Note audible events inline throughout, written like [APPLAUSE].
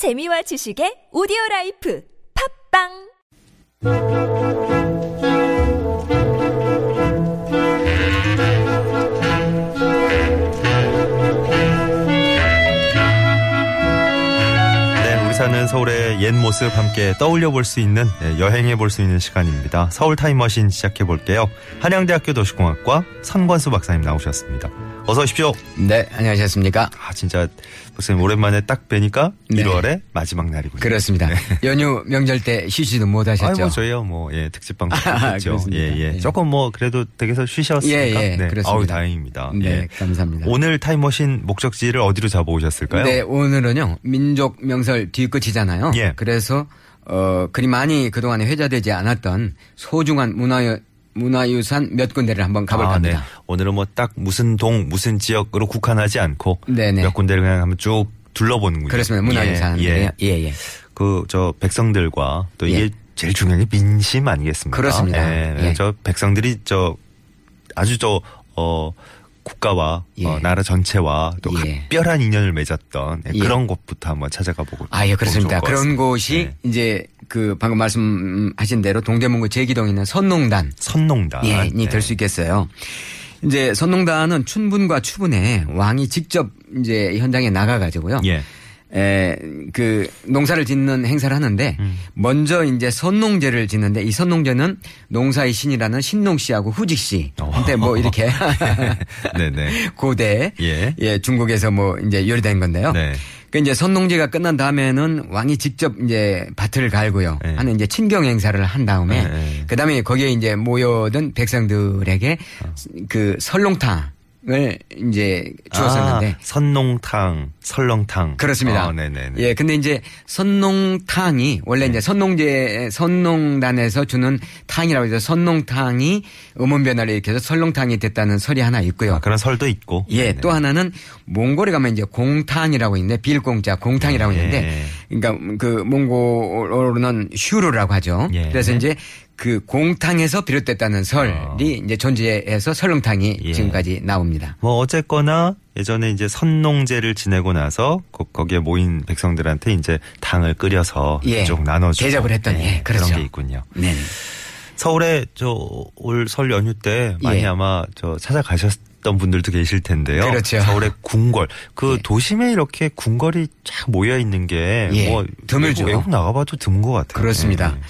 재미와 지식의 오디오 라이프 팟빵 네, 우리 사는 서울의 옛 모습 함께 떠올려 볼 수 있는 네, 여행해 볼 수 있는 시간입니다. 서울 타임머신 시작해 볼게요. 한양대학교 도시공학과 선권수 박사님 나오셨습니다. 어서 오십시오. 네, 안녕하셨습니까? 아, 진짜 박사님 오랜만에 딱 뵈니까 네. 1월의 마지막 날이군요. 그렇습니다. [LAUGHS] 연휴 명절 때 쉬지도 못하셨죠? 네. 아이 뭐 저희요 뭐 예, 특집 방송 아, 했죠. 그렇습니까? 예, 예. 예. 조금 뭐 그래도 댁에서 쉬셨으니까 예, 예, 네. 그렇습니다. 아우 다행입니다. 네, 예. 감사합니다. 오늘 타임머신 목적지를 어디로 잡아 오셨을까요? 네, 오늘은요, 민족 명설 뒤끝이잖아요. 예. 그래서, 어, 그리 많이 그동안에 회자되지 않았던 소중한 문화, 문화유산 몇 군데를 한번 가볼까 아, 네. 합니다. 오늘은 뭐 딱 무슨 동, 무슨 지역으로 국한하지 않고 네네. 몇 군데를 그냥 한번 쭉 둘러보는군요. 그렇습니다. 문화유산. 예, 예. 예, 예. 그, 저, 백성들과 또 이게 예. 제일 중요한 게 민심 아니겠습니까? 그렇습니다. 예. 예. 저 백성들이 저 아주 저, 어, 국가와 예. 어, 나라 전체와 또 예. 각별한 인연을 맺었던 예, 예. 그런 곳부터 한번 찾아가 보고. 아, 예, 그렇습니다. 그런. 곳이 예. 이제 그 방금 말씀하신 대로 동대문구 제기동에 있는 선농단. 선농단. 예, 이 네. 될수 있겠어요. 이제 선농단은 춘분과 추분에 왕이 직접 이제 현장에 나가가지고요. 예. 에, 그 농사를 짓는 행사를 하는데 음. 먼저 이제 선농제를 짓는데 이 선농제는 농사의 신이라는 신농 씨하고 후직 씨한테 뭐 이렇게 네네. [LAUGHS] 고대 예. 예 중국에서 뭐 이제 요리된 건데요. 네. 그 이제 선농제가 끝난 다음에는 왕이 직접 이제 밭을 갈고요. 네. 하는 이제 친경 행사를 한 다음에 네. 그 다음에 거기에 이제 모여든 백성들에게 어. 그 설렁탕 을 이제 주었었는데 아, 선농탕, 설렁탕. 그렇습니다. 어, 네네네. 예, 근데 이제 선농탕이 원래 네. 이제 선농제 선농단에서 주는 탕이라고 해서 선농탕이 음원 변화를 일으켜서 설렁탕이 됐다는 설이 하나 있고요. 아, 그런 설도 있고. 예, 네네. 또 하나는 몽골에 가면 이제 공탕이라고 있는데 빌공자 공탕이라고 예. 있는데 그러니까 그 몽골어로는 슈르라고 하죠. 예. 그래서 이제 그 공탕에서 비롯됐다는 설이 어. 이제 존재해서 설렁탕이 예. 지금까지 나옵니다. 뭐 어쨌거나 예전에 이제 선농제를 지내고 나서 거, 거기에 모인 백성들한테 이제 당을 끓여서 예. 쭉 나눠주고 대접을 했던, 예, 그렇죠. 그런 게 있군요. 네. 서울에 저 올 설 연휴 때 많이 예. 아마 저 찾아가셨 던 분들도 계실 텐데요. 그렇죠. 서울의 궁궐 그 예. 도심에 이렇게 궁궐이 쫙 모여 있는 게 예. 뭐 드물죠. 외국, 외국 나가봐도 드문 것 같아요. 그렇습니다. 예.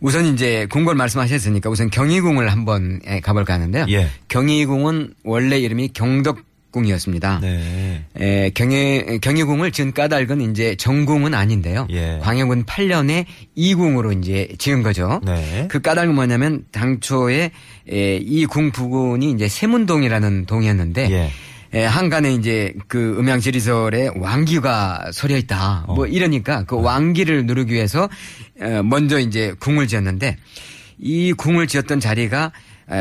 우선 이제 궁궐 말씀하셨으니까 우선 경희궁을 한번 예, 가볼까 하는데요. 예. 경희궁은 원래 이름이 경덕 궁이었습니다. 네. 에, 경희, 경희궁을 지은 까닭은 이제 정궁은 아닌데요. 예. 광해군 8년에 이궁으로 이제 지은 거죠. 네. 그 까닭은 뭐냐면 당초에 에, 이궁 부근이 이제 세문동이라는 동이었는데 예. 에, 한간에 이제 그 음양지리설에 왕기가 서려 있다. 뭐 어. 이러니까 그 왕기를 누르기 위해서 어, 먼저 이제 궁을 지었는데 이 궁을 지었던 자리가 에,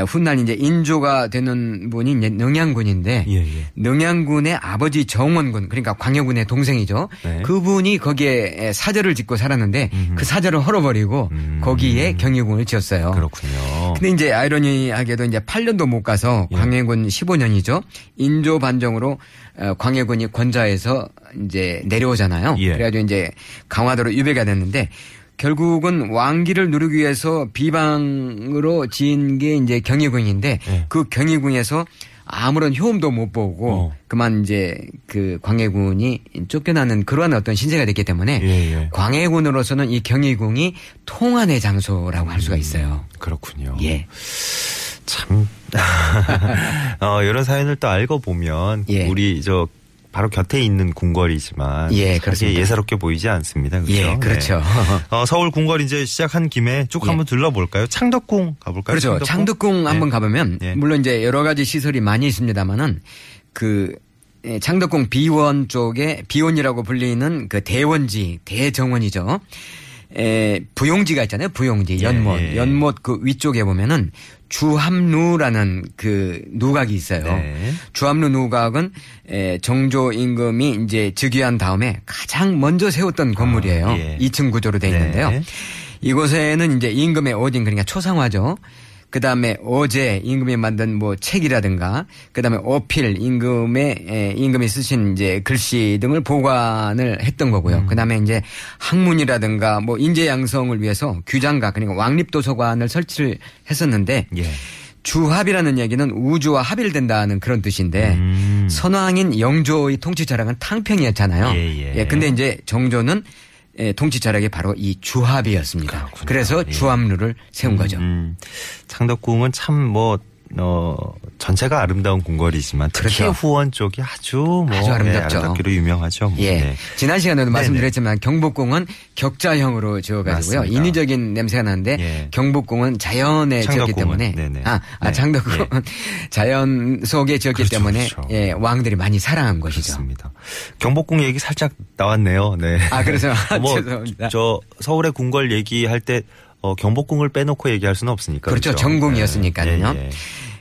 훗날 이제 인조가 되는 분이 이제 능양군인데 예, 예. 능양군의 아버지 정원군 그러니까 광해군의 동생이죠. 네. 그분이 거기에 사절을 짓고 살았는데 음흠. 그 사절을 헐어버리고 음. 거기에 경희궁을 지었어요. 그렇군요. 근데 이제 아이러니하게도 이제 8년도 못 가서 예. 광해군 15년이죠. 인조 반정으로 어, 광해군이 권좌에서 이제 내려오잖아요. 예. 그래가지고 이제 강화도로 유배가 됐는데 결국은 왕기를 누르기 위해서 비방으로 지은 게 이제 경희궁인데 예. 그 경희궁에서 아무런 효험도 못 보고 어. 그만 이제 그 광해군이 쫓겨나는 그러한 어떤 신세가 됐기 때문에 예, 예. 광해군으로서는 이 경희궁이 통한의 장소라고 할 수가 있어요. 그렇군요. 예. 참, [LAUGHS] 어, 이런 사연을 또 알고 보면, 예. 우리 저, 바로 곁에 있는 궁궐이지만, 예, 그렇습니다. 예사롭게 보이지 않습니다. 그렇죠? 예, 그렇죠. [LAUGHS] 어, 서울 궁궐 이제 시작한 김에 쭉 예. 한번 둘러볼까요? 창덕궁 가볼까요? 그렇죠. 창덕궁 한번 예. 가보면 예. 물론 이제 여러 가지 시설이 많이 있습니다만은 그 예, 창덕궁 비원 쪽에 비원이라고 불리는 그 대원지 대정원이죠. 에, 부용지가 있잖아요. 부용지 예, 연못 예. 연못 그 위쪽에 보면은 주합루라는 그 누각이 있어요. 네. 주합루 누각은 에, 정조 임금이 이제 즉위한 다음에 가장 먼저 세웠던 건물이에요. 예. 2층 구조로 돼 네. 있는데요. 이곳에는 이제 임금의 어딘 그러니까 초상화죠. 그 다음에 어제 임금이 만든 뭐 책이라든가 그 다음에 어필 임금의 에, 임금이 쓰신 이제 글씨 등을 보관을 했던 거고요. 그다음에 이제 학문이라든가 뭐 인재 양성을 위해서 규장가 그러니까 왕립 도서관을 설치를 했었는데 예. 주합이라는 얘기는 우주와 합일 된다는 그런 뜻인데 음. 선왕인 영조의 통치 자락은 탕평이었잖아요. 예, 예. 근데 이제 정조는 예, 통치 자락이 바로 이 주합이었습니다. 그렇군요. 그래서 예. 주합루를 세운 거죠. 음, 창덕궁은 참 뭐, 어, 전체가 아름다운 궁궐이지만 특히 그렇죠. 후원 쪽이 아주 뭐 아주 아름답죠. 예, 아름답기로 유명하죠. 뭐. 예. 네. 지난 시간에도 말씀드렸지만 경복궁은 격자형으로 지어가지고요. 맞습니다. 인위적인 냄새가 나는데 예. 경복궁은 자연에 지었기 창덕궁은, 때문에 네네. 아, 아 네. 장덕궁은 [LAUGHS] 자연 속에 지었기 그렇죠, 때문에 그렇죠. 예, 왕들이 많이 사랑한 것이죠. 그렇습니다. 경복궁 얘기 살짝 나왔네요. 네. 아, 그래서 [LAUGHS] 뭐, [LAUGHS] 죄송합니다. 저 서울의 궁궐 얘기할 때 어, 경복궁을 빼놓고 얘기할 수는 없으니까. 그렇죠. 전궁이었으니까요. 예, 예.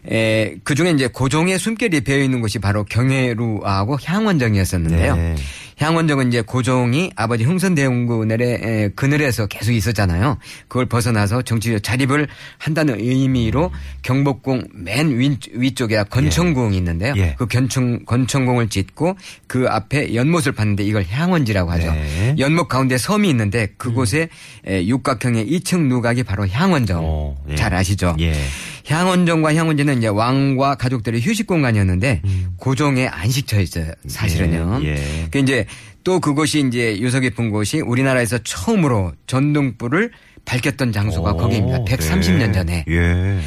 에, 그 중에 이제 고종의 숨결이 배어 있는 곳이 바로 경회루하고 향원정이었었는데요. 네. 향원정은 이제 고종이 아버지 흥선대원군의 에, 그늘에서 계속 있었잖아요. 그걸 벗어나서 정치적 자립을 한다는 의미로 경복궁 맨 위, 위쪽에 권천궁이 있는데요. 예. 그 견충, 권천궁을 짓고 그 앞에 연못을 봤는데 이걸 향원지라고 하죠. 네. 음. 연못 가운데 섬이 있는데 그곳에 에, 육각형의 2층 누각이 바로 향원정. 어, 예. 잘 아시죠? 예. 향원정과 향원지는 이제 왕과 가족들의 휴식 공간이었는데 고종의 안식처였어요. 사실은요. 음. 예, 예. 그 이제 또 그곳이 이제 유서 깊은 곳이 우리나라에서 처음으로 전등불을 밝혔던 장소가 오, 거기입니다. 130년 네. 전에. 예.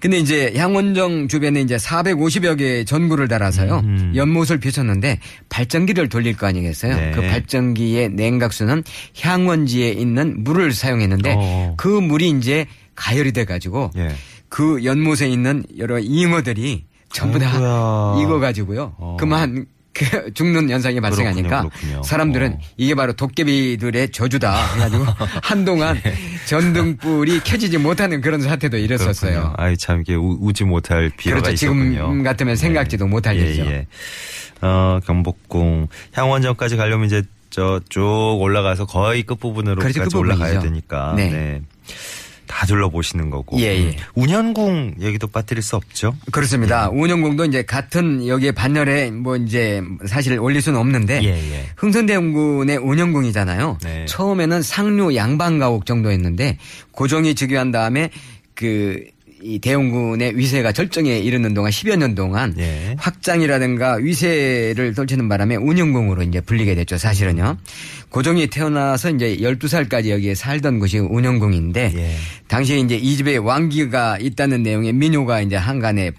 근데 이제 향원정 주변에 이제 450여 개의 전구를 달아서요. 음. 연못을 비쳤는데 발전기를 돌릴 거 아니겠어요? 네. 그 발전기의 냉각수는 향원지에 있는 물을 사용했는데 어. 그 물이 이제 가열이 돼 가지고 예. 그 연못에 있는 여러 잉어들이 전부 다 아이고야. 익어가지고요. 어. 그만 그 [LAUGHS] 죽는 현상이 발생하니까 그렇군요, 그렇군요. 사람들은 어. 이게 바로 도깨비들의 저주다 해가지고 [LAUGHS] 한동안 네. 전등불이 켜지지 못하는 그런 사태도 일었었어요. 아이 참 이게 우, 우지 못할 비화가 그렇죠. 있었군요. 지금 같으면 생각지도 못할 예, 일이죠. 예. 어, 경복궁 향원전까지 가려면 이제 저 쭉 올라가서 거의 끝 부분으로까지 그렇죠, 올라가야. 되니까 네. 네. 다 둘러보시는 거고. 예, 예. 음. 운현궁 얘기도 빠뜨릴 수 없죠. 그렇습니다. 예. 운영공도 이제 같은 여기에 반열에 뭐 이제 사실 올릴 수는 없는데 예, 예. 흥선대원군의 운영궁이잖아요. 네. 처음에는 상류 양반가옥 정도였는데 고종이 즉위한 다음에 그 이 대원군의 위세가 절정에 이르는 동안 10여 년 동안 예. 확장이라든가 위세를 떨치는 바람에 운영궁으로 이제 불리게 됐죠. 사실은요. 고종이 태어나서 이제 12살까지 여기에 살던 곳이 운영궁인데 예. 당시에 이제 이 집에 왕기가 있다는 내용의 민요가 이제 한간에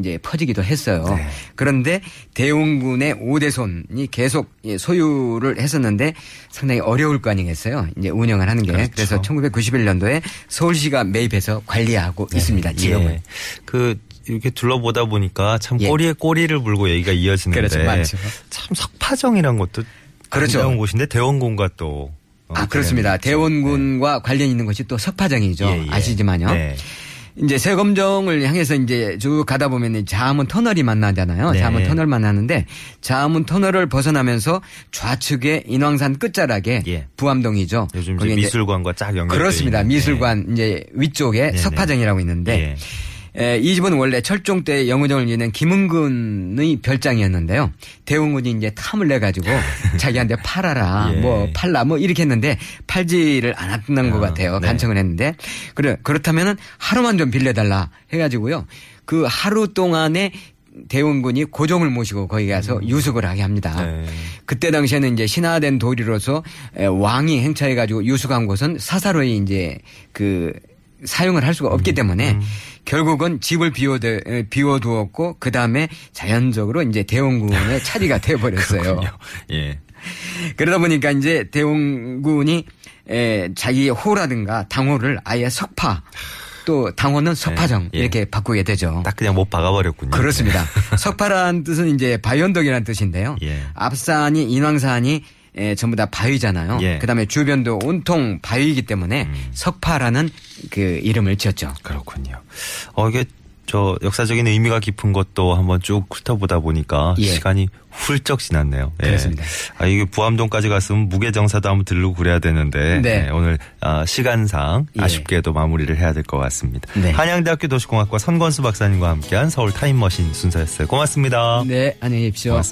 이제 퍼지기도 했어요. 네. 그런데 대원군의 오대손이 계속 예, 소유를 했었는데 상당히 어려울 거 아니겠어요. 이제 운영을 하는 게. 그렇죠. 그래서 1991년도에 서울시가 매입해서 관리하고 있습니다. 지금은. 예. 그 이렇게 둘러보다 보니까 참 예. 꼬리에 꼬리를 물고 얘기가 이어지는데 그렇죠. 참 석파정이란 것도 그렇죠. 아름다운 곳인데 대원궁과 또 어, 아, 그렇습니다. 대원군과 관련 있는 것이 또 석파정이죠. 예, 예. 아시지만요. 네. 이제 세검정을 향해서 이제 쭉 가다 보면 자문 터널이 만나잖아요. 네. 자문 터널 만나는데 자문 터널을 벗어나면서 좌측에 인왕산 끝자락에 예. 부암동이죠. 요즘 미술관과 쫙 연결돼 그렇습니다. 있는, 미술관 이제 위쪽에 네네. 석파정이라고 있는데 에, 이 집은 원래 철종 때 영의정을 지낸 김은근의 별장이었는데요. 대원군이 이제 탐을 내 가지고 [LAUGHS] 자기한테 팔아라, 예. 뭐 팔라, 뭐 이렇게 했는데 팔지를 않았던 것 아, 같아요. 네. 간청을 했는데 그래 그렇다면은 하루만 좀 빌려달라 해가지고요. 그 하루 동안에 대원군이 고종을 모시고 거기 가서 유숙을 하게 합니다. 음. 네. 그때 당시에는 이제 신화된 도리로서 에, 왕이 행차해가지고 유숙한 곳은 사사로이 이제 그 사용을 할 수가 음. 없기 때문에 결국은 집을 비워두, 에, 비워두었고 그 다음에 자연적으로 이제 대원군의 [LAUGHS] 차지가 돼버렸어요. 그렇군요. 예. 그러다 보니까 이제 대원군이 에, 자기 호라든가 당호를 아예 석파 또 당호는 석파정 예. 이렇게 바꾸게 되죠. 딱 그냥 못 박아버렸군요. 그렇습니다. [LAUGHS] 석파라는 뜻은 이제 바위언덕이라는 뜻인데요. 예. 앞산이 인왕산이 에, 전부 다 바위잖아요. 예. 음. 그다음에 주변도 온통 바위이기 때문에 석파라는 그 이름을 지었죠. 그렇군요. 어, 이게 저 역사적인 의미가 깊은 것도 한번 쭉 훑어보다 보니까 예. 시간이 훌쩍 지났네요. 예. 그렇습니다. 아, 이게 부암동까지 갔으면 무게정사도 한번 들르고 그래야 되는데 네. 예, 오늘 아, 시간상 예. 아쉽게도 마무리를 해야 될 것 같습니다. 네. 한양대학교 도시공학과 선건수 박사님과 함께한 서울 타임머신 순서였어요. 고맙습니다. 네, 안녕히 계십시오. 고맙습니다.